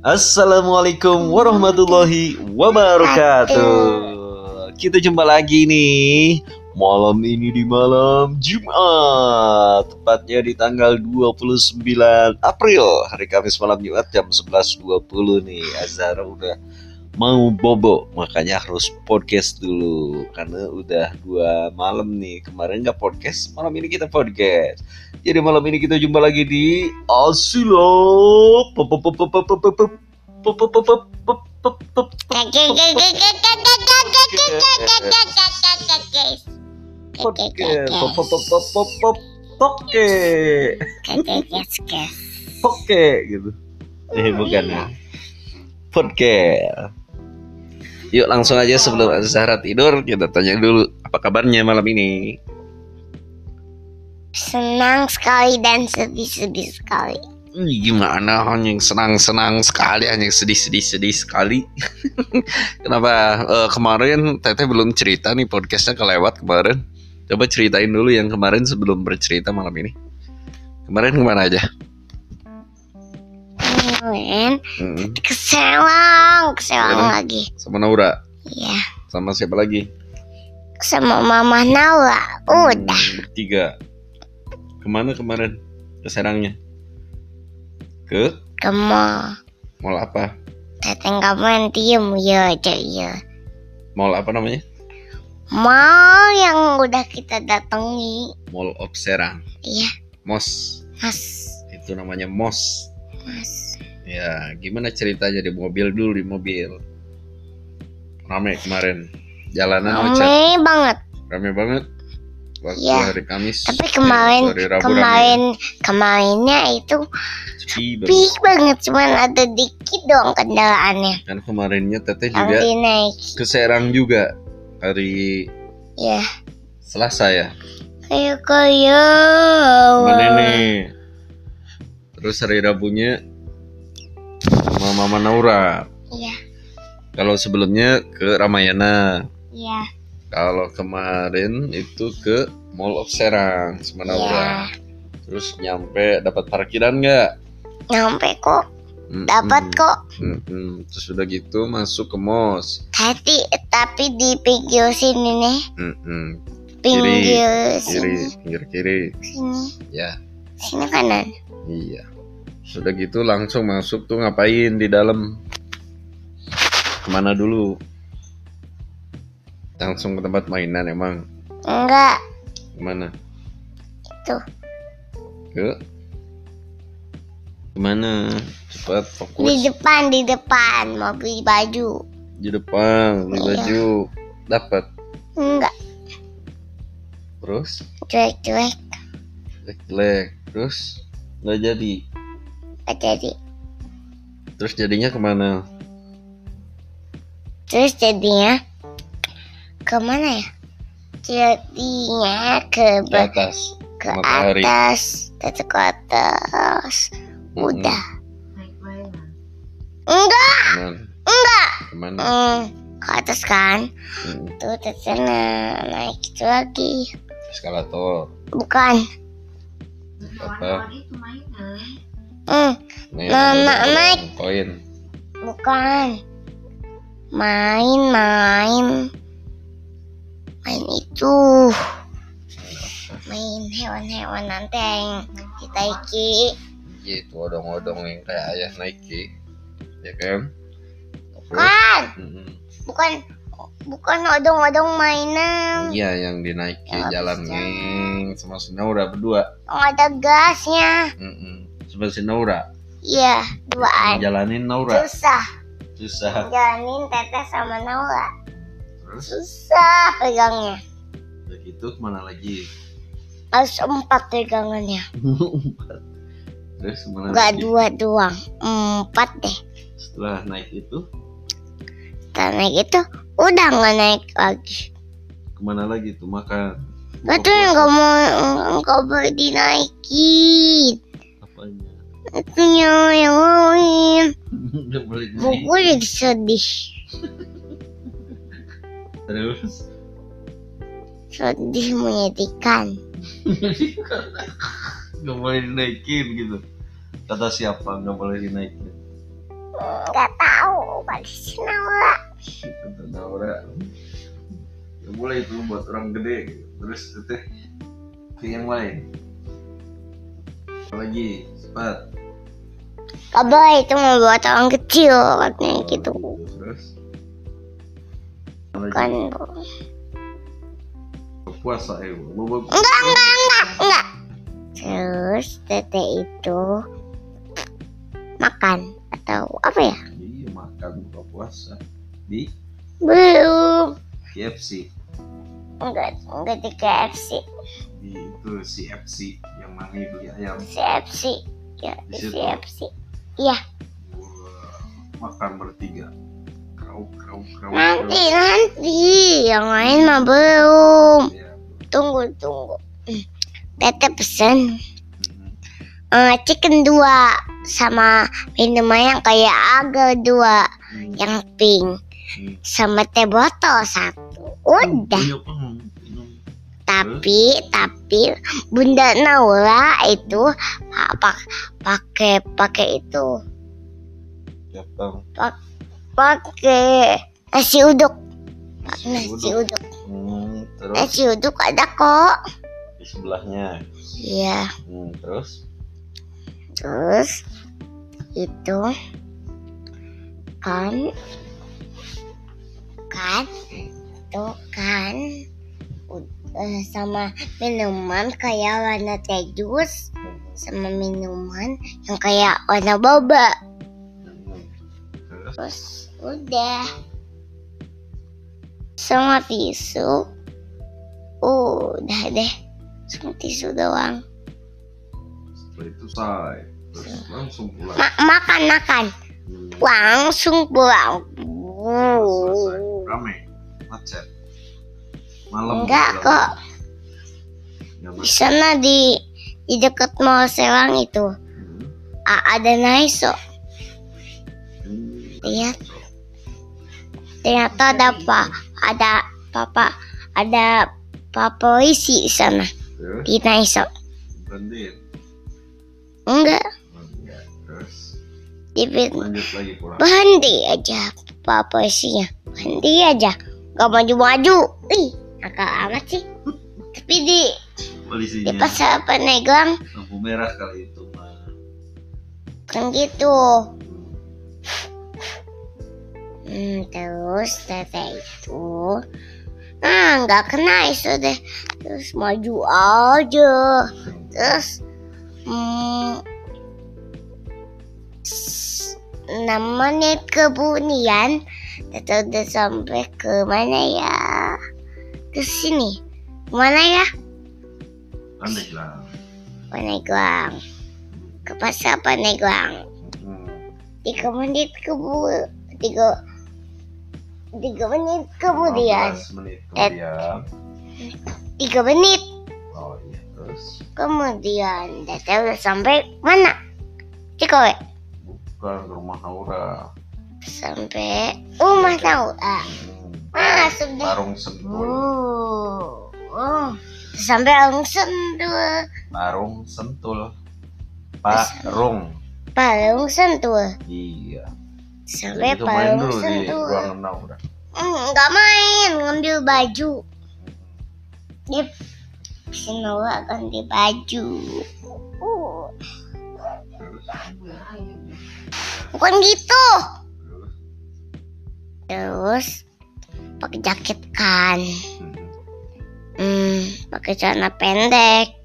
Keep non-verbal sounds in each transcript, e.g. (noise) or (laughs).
Assalamualaikum warahmatullahi wabarakatuh. Kita jumpa lagi nih malam ini di malam Jumat, tepatnya di tanggal 29 April, hari Kamis malam Jumat jam 11.20 nih. Azara udah mau bobo makanya harus podcast dulu karena udah dua malam nih kemarin nggak podcast malam ini kita podcast jadi malam ini kita jumpa lagi di Asilo Oke, Poke gitu Eh bukan oke, Podcast Yuk langsung aja sebelum Zahra tidur kita tanya dulu apa kabarnya malam ini. Senang sekali dan sedih-sedih sekali. Gimana hanya senang-senang sekali, hanya sedih-sedih-sedih sekali. (laughs) Kenapa Eh, kemarin Teteh belum cerita nih podcastnya kelewat kemarin. Coba ceritain dulu yang kemarin sebelum bercerita malam ini. Kemarin ke mana aja? Kemarin Mm-mm. ke Selang, ke Selang Selang. lagi. Sama Naura, Iya, sama siapa lagi? sama Mama Nawa. Udah. Hmm, bertiga. Ke mana kemarin? Ke Serangnya? Ke ke mall. mall apa? Teteh kemarin diem ya aja ya. Mall apa namanya? Mall yang udah kita datangi. Mall of Serang. Iya, Mos. Mas. Itu namanya Mos. Mas. Ya, gimana ceritanya di mobil dulu di mobil? Rame kemarin. Jalanan macet. Rame banget. Rame banget. Waktu Iya. hari Kamis. Tapi kemarin, hari Rabu kemarin, kemarinnya itu rame. Sepi banget. banget. Cuman ada dikit doang kendaraannya. Kan kemarinnya Teteh Yang juga dinaiki. ke Serang juga hari Ya. Selasa ya. Kayak kayak. Terus hari Rabunya Mama Naura. Iya, Kalau sebelumnya ke Ramayana. iya. Kalau kemarin itu ke Mall of Serang sama Naura. Iya. Terus nyampe dapat parkiran nggak? Nyampe kok. Mm-mm. Dapat kok. Mm-mm. Terus udah gitu masuk ke mos. Tapi tapi di pinggir sini nih. Mm-mm. Pinggir Kiri, sini. pinggir kiri. Sini. Ya, Sini kanan. iya. Sudah gitu langsung masuk tuh ngapain di dalam? Ke mana dulu? Langsung ke tempat mainan emang. Enggak. Ke mana? Itu. Ke? Ke mana? Cepat Di fokus. depan, di depan. Mau beli baju. Di depan, beli Iya. baju. Dapat. Enggak. Terus? Cuek-cuek. Jelek-jelek. Terus? Nggak jadi. Jadi. Terus jadinya ke mana? Terus jadinya. Ke mana ya? Jadinya ke, Ke atas. ke matahari. atas. Tetap ke atas. Mm-mm. Udah. Enggak. Enggak. Ke mana? Hmm, ke atas kan? Mm-mm. Tuh sana naik itu lagi. Eskalator. Bukan. Apa? Hmm, Nih, Nah, nah, naik. Koin. bukan. Main, main. Main itu. Main hewan-hewan nanti yang ditaiki. Gitu, odong-odong yang kayak ayah Nike. Ya kan? Bukan. Bukan. Bukan odong-odong mainan. Iya, yang dinaiki Yang jalan ngeng sama Naura berdua. Yang ada gasnya. Si Naura. Iya, duaan. Jalanin Naura. Susah. Susah. Jalanin teteh sama Naura. Terus Susah pegangnya. udah gitu ke mana lagi? Harus empat pegangannya. (laughs) Terus ke mana Gak lagi? dua doang. Empat deh. Setelah naik itu Setelah naik itu udah nggak naik lagi. ke mana lagi tuh makan? Gak tuh yang nggak mau nggak boleh dinaikin. Itu yang yang gue jadi sedih. Terus Sedih menyedihkan. nggak boleh dinaikin gitu. Kata siapa nggak boleh dinaikin? Nggak tahu, balik si Naura. Kata Naura. Ya boleh itu buat orang gede. Terus ke yang lain. Lagi? Cepat. Boleh itu mau buat orang kecil katanya gitu. Terus. Apa lagi? Kan Puasa ya. Bobo. enggak enggak enggak enggak. Terus tete itu makan atau apa ya? Iya makan buka puasa di Belum. KFC. Enggak enggak di KFC. Di itu CFC yang mami beli ayam. CFC. Ya Di. CFC. Iya. Makan bertiga. Krau krau krau. Nanti nanti yang lain mah belum. Ya. Tunggu tunggu. Hmm. Tete pesen Mhm. eh, chicken dua sama minuman yang kayak agar dua Hmm. yang pink Hmm. sama teh botol satu. Udah. Banyak banget minum. Tapi tapi Bunda Naura itu pa- pa- pakai pakai itu. Ya, pakai nasi uduk. Nasi nasi uduk. uduk. Hmm, terus? Nasi uduk ada kok. Di sebelahnya. iya. Hmm, terus? Terus itu kan kan itu kan eh, sama minuman kayak warna teh jus sama minuman yang kayak warna boba terus udah sama tisu udah deh sama tisu doang setelah itu selesai. Terus langsung pulang. Ma- makan makan Hmm, langsung pulang. Rame. Macet. Malam. enggak kok. Ya, di sana di di dekat mall Serang itu. Hmm. ada Naiso. Hmm. lihat. Ternyata ada apa? Ada papa ada pak polisi di sana. Terus di Naiso. Berhenti. enggak. Terus? Di lanjut lagi pulang. berhenti aja pak polisinya. Berhenti aja. Gak maju maju ih nakal amat sih. Tapi di di Polisinya pasar Paneglang lampu merah kali itu mah. kan gitu. Hmm. Terus tete itu ah nggak kena itu deh. Terus maju aja. Terus hmm, enam menit kemudian udah sampai ke mana ya ke sini mana ya Andai lah. Paneglang ke pasar Paneglang Hmm. tiga menit kemudian tiga tiga menit kemudian 15 menit Eh. kemudian. tiga menit Oh iya terus kemudian Tete udah sampai mana Cikowe bukan rumah Naura. sampai rumah tahu ah Hmm. Masuk deh Barung sentul. oh, oh. sampai langsung tuh Barung sentul. Parung. palung sentul Iya. sampai Jadi main palung dulu di sentul ruangan Naura. Hmm, nggak main ngambil baju dia Sinowa ganti baju uh, bukan gitu terus. Pakai jaket kan. Hmm. hmm, pakai celana pendek.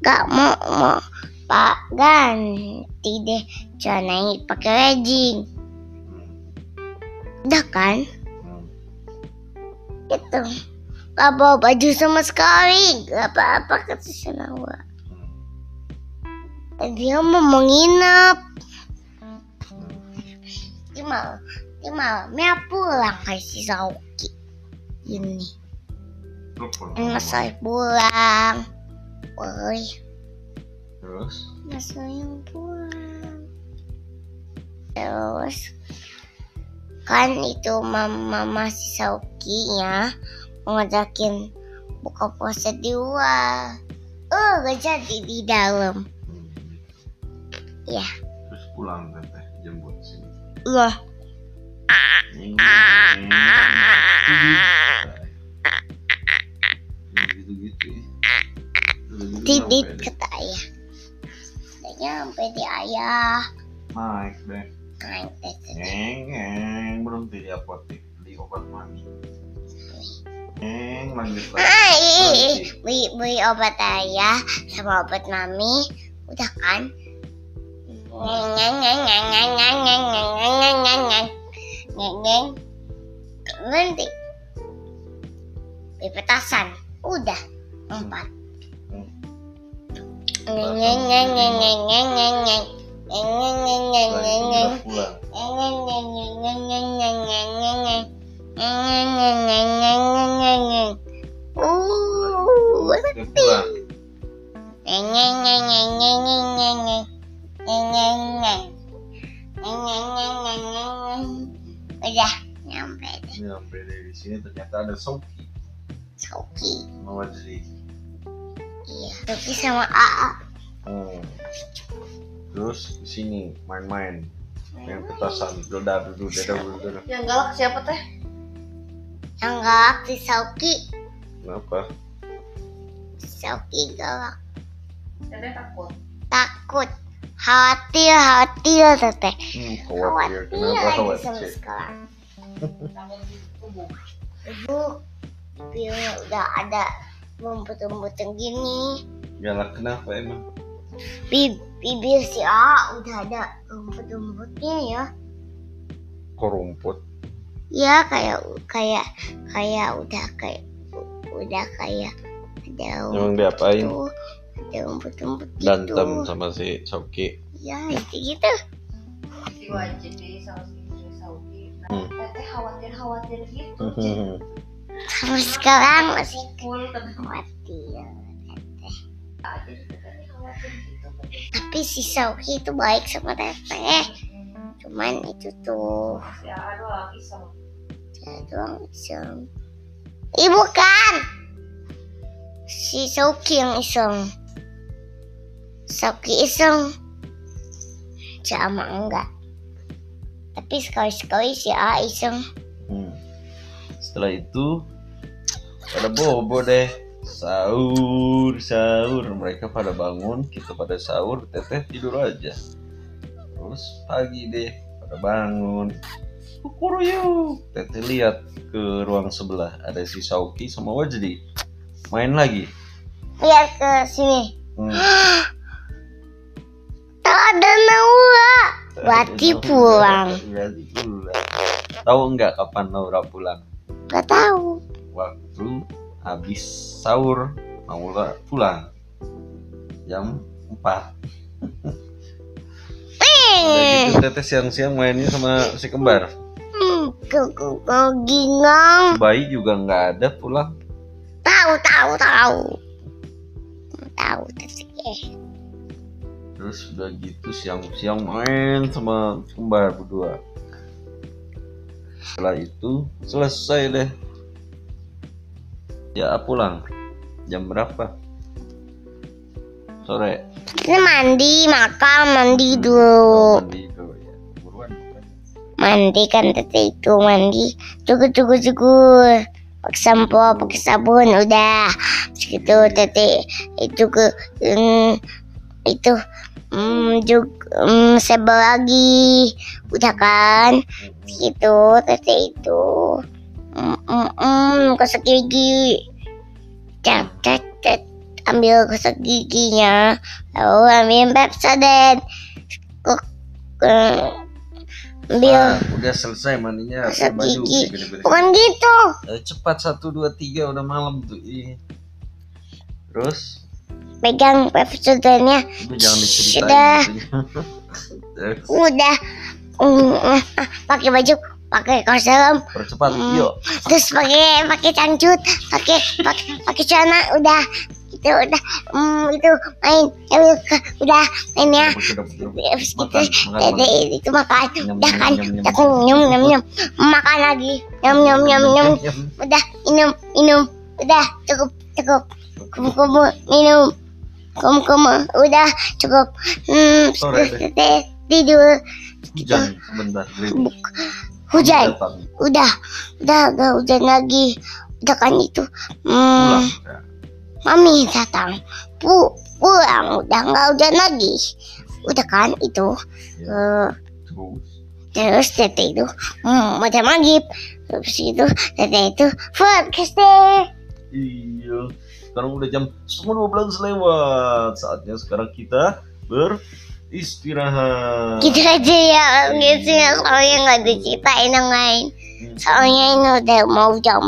Gak mau mau pak ganti deh celana pakai legging. Udah kan? Hmm. gitu. Gak bawa baju sama sekali. Gak apa-apa kata Sinawa Hmm. dia mau menginap. Di di malamnya pulang kayak si Sauki ini Telepon. Mas saya pulang Woi Terus. Mas sayang pulang Terus Kan itu mama mama si Sauki ya Ngajakin buka puasa di luar Oh gak jadi di dalam. Ya Terus pulang teteh jemput sini. Iya gitu-gitu. Didit ya. kata ayah. Katanya sampai di ayah. Naik deh. Naik deh. Neng, neng, belum di apotek beli obat mami. Neng, lanjut lagi. Beli, beli obat ayah sama obat mami. Udah kan? Neng, Neng, neng, neng, neng, neng, neng, neng. Deh Nyampe dari sini ternyata ada Soki. Soki. Mama jadi. Iya. Soki sama AA. Hmm. Terus di sini main-main. Main petasan, dodar dulu, dodar dulu, dodar. Yang galak siapa teh? Yang galak si Soki. Kenapa? Soki galak. Teteh takut. Takut. Khawatir, khawatir teteh. Hmm, khawatir. Kenapa lagi sama khawatir? sekolah. Ibu, biar udah ada rumput-rumput yang gini. Galak kenapa emang? Bib bibir si A udah ada rumput-rumputnya ya. Kok rumput? Ya kayak kayak kayak udah kayak udah kayak ada Emang rumput diapain? gitu. Ada rumput-rumput gitu. Berantem sama si Soki. Ya itu gitu. Si wajib di sama si Istri Saudi. Hmm. Khawatir-khawatir gitu. Hmm. Sampai sekarang masih Full teteh khawatir. Tapi si Sauki itu baik sama teteh. Cuman itu tuh Si A doang iseng. dia doang iseng. Ibu kan si Sauki yang iseng. Sauki iseng. Sama enggak. Tapi sekali-sekali si A iseng. Hmm. Setelah itu pada bobo deh sahur sahur mereka pada bangun kita pada sahur teteh tidur aja terus pagi deh pada bangun Kukuru yuk teteh lihat ke ruang sebelah ada si Sauki sama Wajdi main lagi Lihat ke sini. hmm. (gasps) Berarti pulang. Berarti pulang tahu nggak kapan Naura pulang Gak tahu. waktu habis sahur mau pulang jam 4 Udah gitu teteh siang-siang mainnya sama si kembar Hmm, gingang. bayi juga nggak ada pulang Tahu, tahu, tahu. Tahu teteh. Terus udah gitu siang-siang main sama kembar berdua setelah itu selesai deh ya pulang jam berapa sore Ini mandi, makan, mandi dulu. mandi dulu ya buruan bukan Mandi kan teteh itu mandi. Cukur, cukur, cukur. Pakai sampo, pakai sabun, udah. Segitu teteh. Itu ke hmm, itu hmm, juga hmm, sebel lagi. Udah kan? Gitu teteh itu. Hmm, hmm, hmm, gosok gigi. Cet, cet, cet. Ambil gosok giginya. Lalu ambil Pepsodent. Kok eh, ambil Ah, udah selesai mandinya Gosok baju gigi. beres-beres. Bukan gitu. Eh, cepat satu dua tiga udah malam tuh Ih. terus Pegang diceritain Sudah. gitu. Terus, Udah. Pakai baju, pakai kaos dalam, percepat Hmm. yuk. Terus pakai pakai cangcut, pakai pakai pakai celana, udah. Itu udah. Mm, itu main udah main ya. Udah, udah, udah. Terus gitu. Makan, makan, Dede itu makan. Udah kan? udah nyum nyum nyum makan lagi. Nyum nyum nyum nyum udah minum minum. Udah cukup cukup. Kumu kumu minum kumu kumu udah cukup hmm Sore deh. (laughs) tidur Hujan sebentar. gerimis. Hujan. Udah, udah gak hujan lagi. Udah kan itu. Pulang. Hmm, mami datang. Pu pulang. Udah gak hujan lagi. Udah kan itu. Ya. Terus. terus tete itu hmm, macam magib. Terus itu tete itu podcast deh. Iya. Sekarang udah jam setengah 12 lewat. Saatnya sekarang kita beristirahat. Gitu aja ya gitu ya soalnya nggak diceritain yang lain. Soalnya ini udah mau jam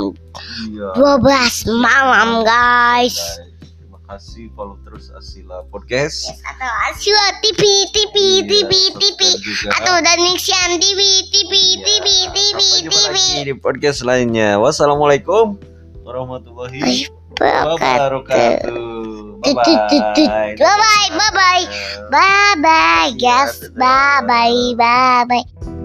Iya. 12 malam guys. Guys, terima kasih follow terus Asila Podcast. Atau Aswa TV TV TV Iya, TV juga. atau Danixian TV TV Iya, TV TV TV. lagi di podcast lainnya. Wassalamualaikum warahmatullahi Wabarakatuh. Wabarakatuh. Tut, tut, tut. Bye-bye. Bye-bye, bye-bye. Bye bye guys. Bye bye bye bye.